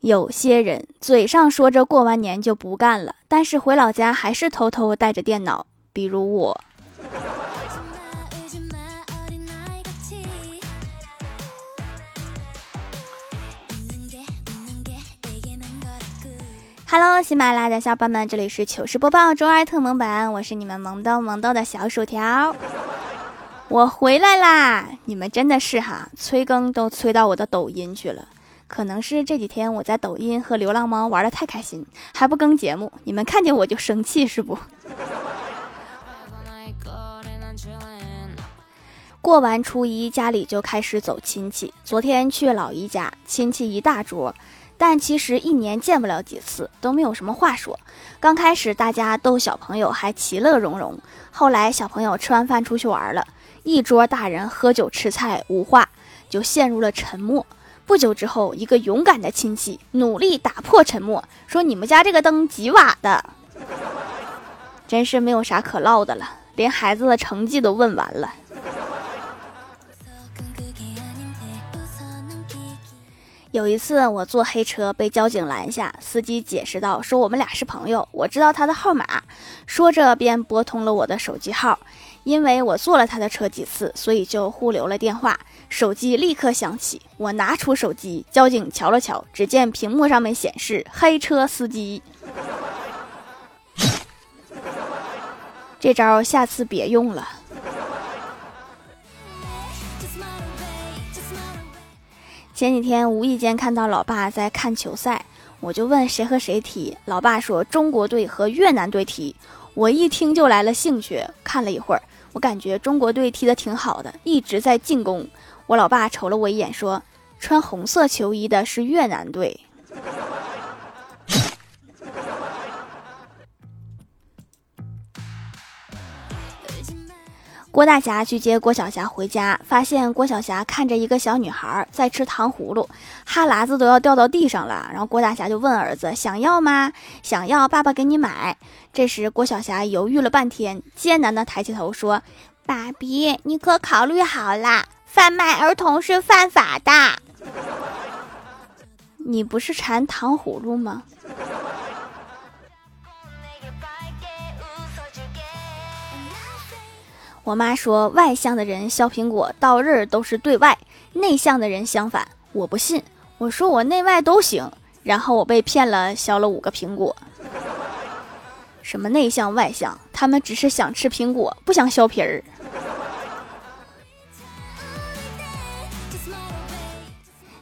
有些人嘴上说着过完年就不干了，但是回老家还是偷偷带着电脑，比如我。Hello，喜马拉雅的小伙伴们，这里是糗事播报周二特蒙版，我是你们萌逗萌逗的小薯条，我回来啦！你们真的是哈，催更都催到我的抖音去了，可能是这几天我在抖音和流浪猫玩的太开心，还不更节目，你们看见我就生气是不？过完初一，家里就开始走亲戚，昨天去老姨家，亲戚一大桌。但其实一年见不了几次，都没有什么话说。刚开始大家逗小朋友还其乐融融，后来小朋友吃完饭出去玩了，一桌大人喝酒吃菜无话，就陷入了沉默。不久之后，一个勇敢的亲戚努力打破沉默，说：“你们家这个灯几瓦的？”真是没有啥可唠的了，连孩子的成绩都问完了。有一次，我坐黑车被交警拦下，司机解释道：“说我们俩是朋友，我知道他的号码。”说着便拨通了我的手机号。因为我坐了他的车几次，所以就互留了电话。手机立刻响起，我拿出手机，交警瞧了瞧，只见屏幕上面显示“黑车司机”。这招下次别用了。前几天无意间看到老爸在看球赛，我就问谁和谁踢，老爸说中国队和越南队踢。我一听就来了兴趣，看了一会儿，我感觉中国队踢得挺好的，一直在进攻。我老爸瞅了我一眼，说穿红色球衣的是越南队。郭大侠去接郭小霞回家，发现郭小霞看着一个小女孩在吃糖葫芦，哈喇子都要掉到地上了。然后郭大侠就问儿子：“想要吗？想要，爸爸给你买。”这时郭小霞犹豫了半天，艰难地抬起头说：“爸比，你可考虑好了，贩卖儿童是犯法的。你不是馋糖葫芦吗？”我妈说，外向的人削苹果刀刃都是对外，内向的人相反。我不信，我说我内外都行，然后我被骗了，削了五个苹果。什么内向外向，他们只是想吃苹果，不想削皮儿。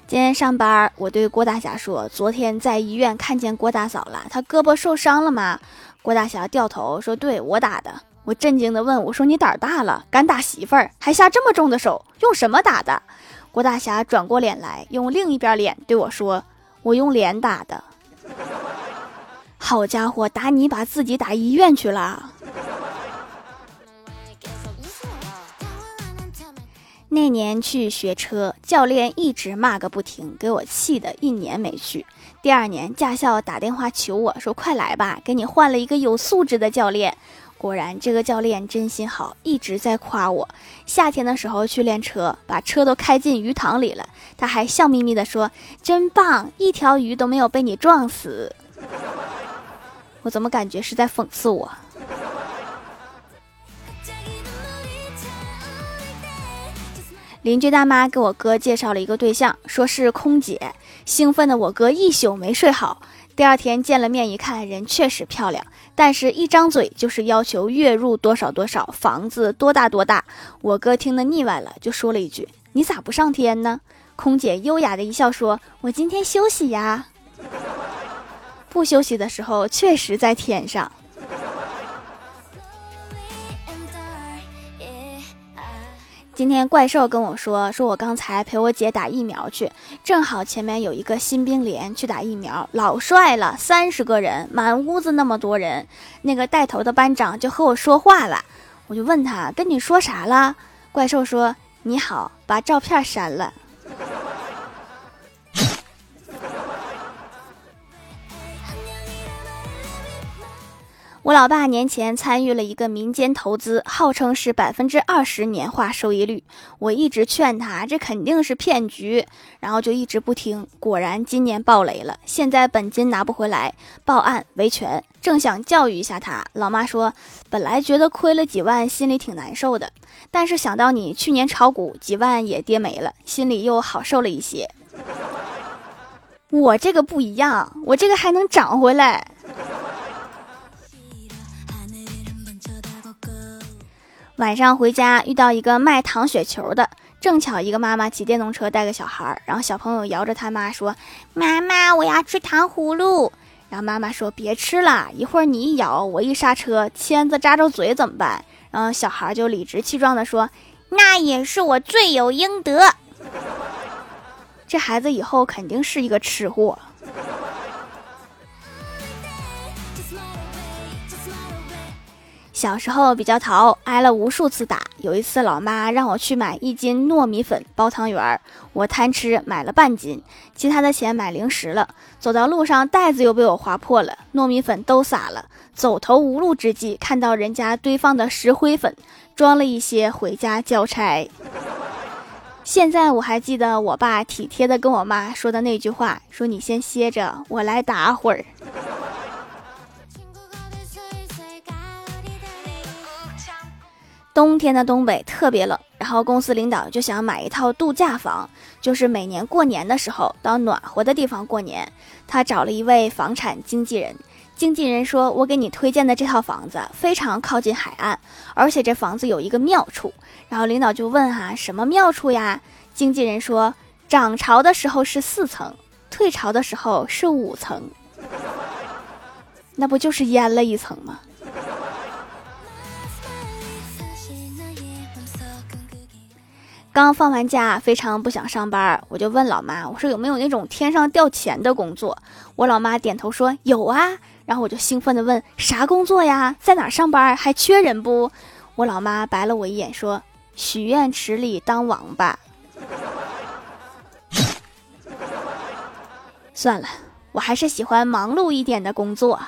今天上班，我对郭大侠说：“昨天在医院看见郭大嫂了，她胳膊受伤了吗？”郭大侠掉头说：“对我打的。”我震惊地问：“我说你胆儿大了，敢打媳妇儿，还下这么重的手，用什么打的？”郭大侠转过脸来，用另一边脸对我说：“我用脸打的。”好家伙，打你把自己打医院去了。那年去学车，教练一直骂个不停，给我气的一年没去。第二年，驾校打电话求我说：“快来吧，给你换了一个有素质的教练。”果然，这个教练真心好，一直在夸我。夏天的时候去练车，把车都开进鱼塘里了，他还笑眯眯地说：“真棒，一条鱼都没有被你撞死。”我怎么感觉是在讽刺我？邻居大妈给我哥介绍了一个对象，说是空姐，兴奋的我哥一宿没睡好。第二天见了面，一看人确实漂亮，但是一张嘴就是要求月入多少多少，房子多大多大。我哥听得腻歪了，就说了一句：“你咋不上天呢？”空姐优雅的一笑说：“我今天休息呀。” 不休息的时候，确实在天上。今天怪兽跟我说，说我刚才陪我姐打疫苗去，正好前面有一个新兵连去打疫苗，老帅了，三十个人，满屋子那么多人，那个带头的班长就和我说话了，我就问他跟你说啥了？怪兽说你好，把照片删了。我老爸年前参与了一个民间投资，号称是百分之二十年化收益率。我一直劝他，这肯定是骗局，然后就一直不听。果然今年暴雷了，现在本金拿不回来，报案维权。正想教育一下他，老妈说，本来觉得亏了几万，心里挺难受的，但是想到你去年炒股几万也跌没了，心里又好受了一些。我这个不一样，我这个还能涨回来。晚上回家遇到一个卖糖雪球的，正巧一个妈妈骑电动车带个小孩，然后小朋友摇着他妈说：“妈妈，我要吃糖葫芦。”然后妈妈说：“别吃了，一会儿你一咬，我一刹车，签子扎着嘴怎么办？”然后小孩就理直气壮地说：“那也是我罪有应得。”这孩子以后肯定是一个吃货。小时候比较淘，挨了无数次打。有一次，老妈让我去买一斤糯米粉包汤圆儿，我贪吃买了半斤，其他的钱买零食了。走到路上，袋子又被我划破了，糯米粉都洒了。走投无路之际，看到人家堆放的石灰粉，装了一些回家交差。现在我还记得我爸体贴的跟我妈说的那句话：“说你先歇着，我来打会儿。”冬天的东北特别冷，然后公司领导就想买一套度假房，就是每年过年的时候到暖和的地方过年。他找了一位房产经纪人，经纪人说：“我给你推荐的这套房子非常靠近海岸，而且这房子有一个妙处。”然后领导就问：“哈，什么妙处呀？”经纪人说：“涨潮的时候是四层，退潮的时候是五层，那不就是淹了一层吗？”刚放完假，非常不想上班，我就问老妈：“我说有没有那种天上掉钱的工作？”我老妈点头说：“有啊。”然后我就兴奋地问：“啥工作呀？在哪上班？还缺人不？”我老妈白了我一眼说：“许愿池里当王八。”算了，我还是喜欢忙碌一点的工作。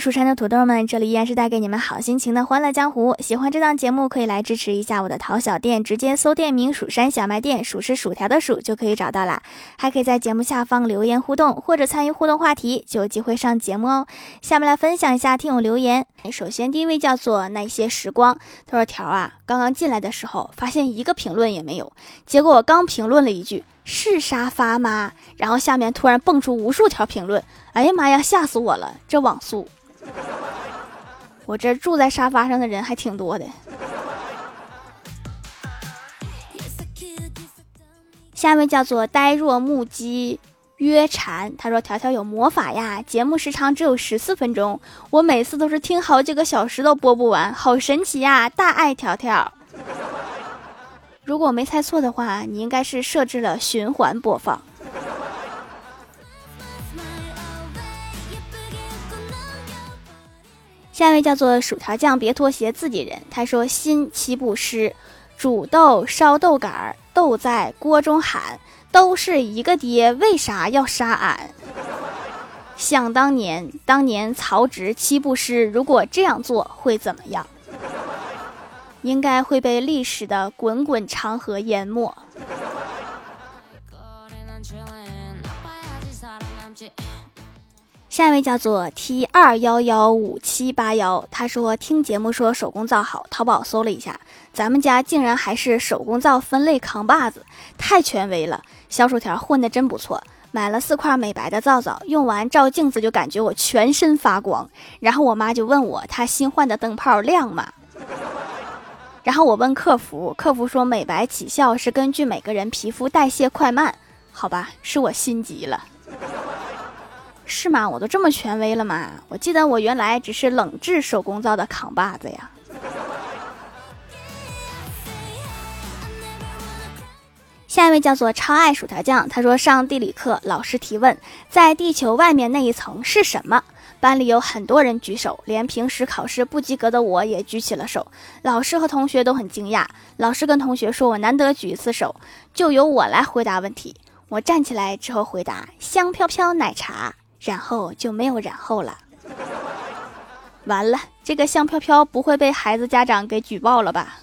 蜀山的土豆们，这里依然是带给你们好心情的欢乐江湖。喜欢这档节目，可以来支持一下我的淘小店，直接搜店名“蜀山小卖店”，数是薯条的数就可以找到啦。还可以在节目下方留言互动，或者参与互动话题，就有机会上节目哦。下面来分享一下听友留言。首先第一位叫做那些时光，他说：“条啊，刚刚进来的时候发现一个评论也没有，结果我刚评论了一句是沙发吗？然后下面突然蹦出无数条评论。”哎呀妈呀，吓死我了！这网速，我这住在沙发上的人还挺多的。下面叫做呆若木鸡约禅，他说：“条条有魔法呀，节目时长只有十四分钟，我每次都是听好几个小时都播不完，好神奇呀！大爱条条。如果没猜错的话，你应该是设置了循环播放。”下一位叫做薯条酱，别拖鞋，自己人。他说：“新七步诗，煮豆烧豆杆，豆在锅中喊，都是一个爹，为啥要杀俺？”想当年，当年曹植七步诗，如果这样做会怎么样？应该会被历史的滚滚长河淹没。下一位叫做 T 二幺幺五七八幺，他说听节目说手工皂好，淘宝搜了一下，咱们家竟然还是手工皂分类扛把子，太权威了。小薯条混的真不错，买了四块美白的皂皂，用完照镜子就感觉我全身发光。然后我妈就问我，她新换的灯泡亮吗？然后我问客服，客服说美白起效是根据每个人皮肤代谢快慢。好吧，是我心急了。是吗？我都这么权威了吗？我记得我原来只是冷制手工皂的扛把子呀。下一位叫做超爱薯条酱，他说上地理课，老师提问，在地球外面那一层是什么？班里有很多人举手，连平时考试不及格的我也举起了手。老师和同学都很惊讶。老师跟同学说：“我难得举一次手，就由我来回答问题。”我站起来之后回答：“香飘飘奶茶。”然后就没有然后了。完了，这个香飘飘不会被孩子家长给举报了吧？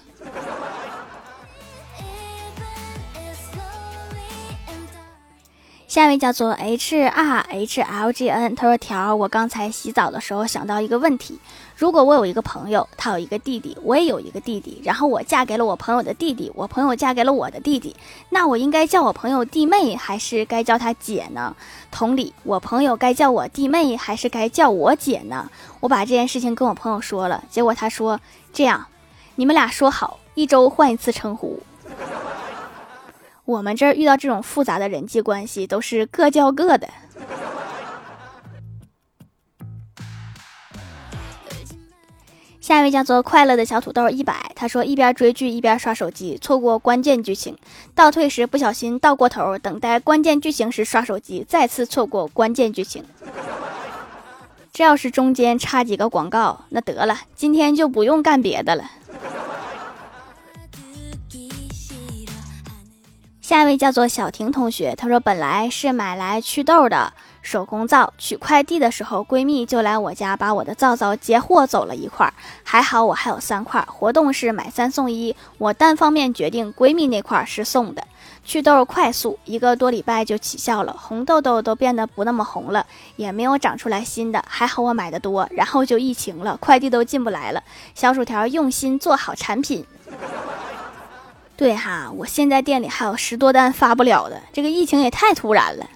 下一位叫做 H R H L G N，他说：“条，我刚才洗澡的时候想到一个问题，如果我有一个朋友，他有一个弟弟，我也有一个弟弟，然后我嫁给了我朋友的弟弟，我朋友嫁给了我的弟弟，那我应该叫我朋友弟妹，还是该叫他姐呢？同理，我朋友该叫我弟妹，还是该叫我姐呢？我把这件事情跟我朋友说了，结果他说这样，你们俩说好，一周换一次称呼。”我们这儿遇到这种复杂的人际关系，都是各叫各的。下一位叫做快乐的小土豆一百，他说一边追剧一边刷手机，错过关键剧情，倒退时不小心倒过头，等待关键剧情时刷手机，再次错过关键剧情。这要是中间插几个广告，那得了，今天就不用干别的了。下一位叫做小婷同学，她说本来是买来祛痘的手工皂，取快递的时候闺蜜就来我家把我的皂皂截货走了一块，还好我还有三块，活动是买三送一，我单方面决定闺蜜那块是送的，祛痘快速，一个多礼拜就起效了，红痘痘都变得不那么红了，也没有长出来新的，还好我买的多，然后就疫情了，快递都进不来了，小薯条用心做好产品。对哈，我现在店里还有十多单发不了的，这个疫情也太突然了。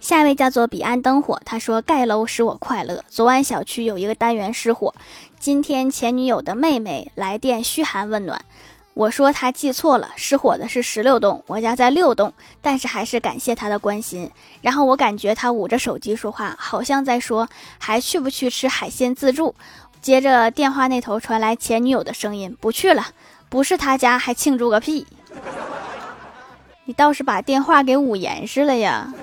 下一位叫做彼岸灯火，他说盖楼使我快乐。昨晚小区有一个单元失火，今天前女友的妹妹来电嘘寒问暖，我说他记错了，失火的是十六栋，我家在六栋，但是还是感谢他的关心。然后我感觉他捂着手机说话，好像在说还去不去吃海鲜自助。接着电话那头传来前女友的声音：“不去了，不是他家还庆祝个屁！你倒是把电话给捂严实了呀！”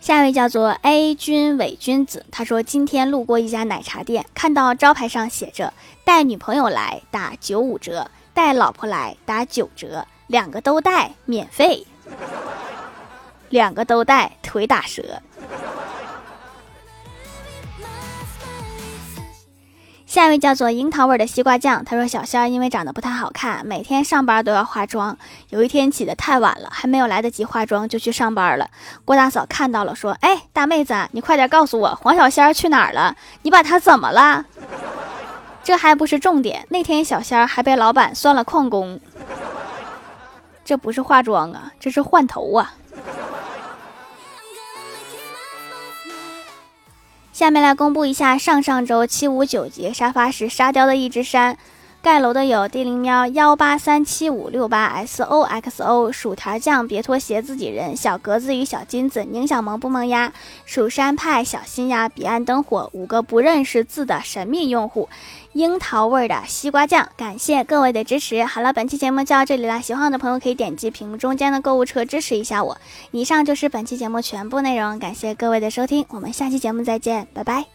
下一位叫做 A 君伪君子，他说今天路过一家奶茶店，看到招牌上写着“带女朋友来打九五折，带老婆来打九折，两个都带免费”。两个都带，腿打折。下一位叫做樱桃味的西瓜酱，他说：“小仙儿因为长得不太好看，每天上班都要化妆。有一天起得太晚了，还没有来得及化妆就去上班了。郭大嫂看到了，说：‘哎，大妹子，你快点告诉我黄小仙儿去哪儿了？你把她怎么了？’这还不是重点，那天小仙儿还被老板算了旷工。这不是化妆啊，这是换头啊。”下面来公布一下上上周七五九级沙发是沙雕的一只山，盖楼的有地灵喵幺八三七五六八 S O X O 薯条酱别拖鞋自己人小格子与小金子宁小萌不萌呀蜀山派小心呀彼岸灯火五个不认识字的神秘用户。樱桃味的西瓜酱，感谢各位的支持。好了，本期节目就到这里了。喜欢我的朋友可以点击屏幕中间的购物车支持一下我。以上就是本期节目全部内容，感谢各位的收听，我们下期节目再见，拜拜。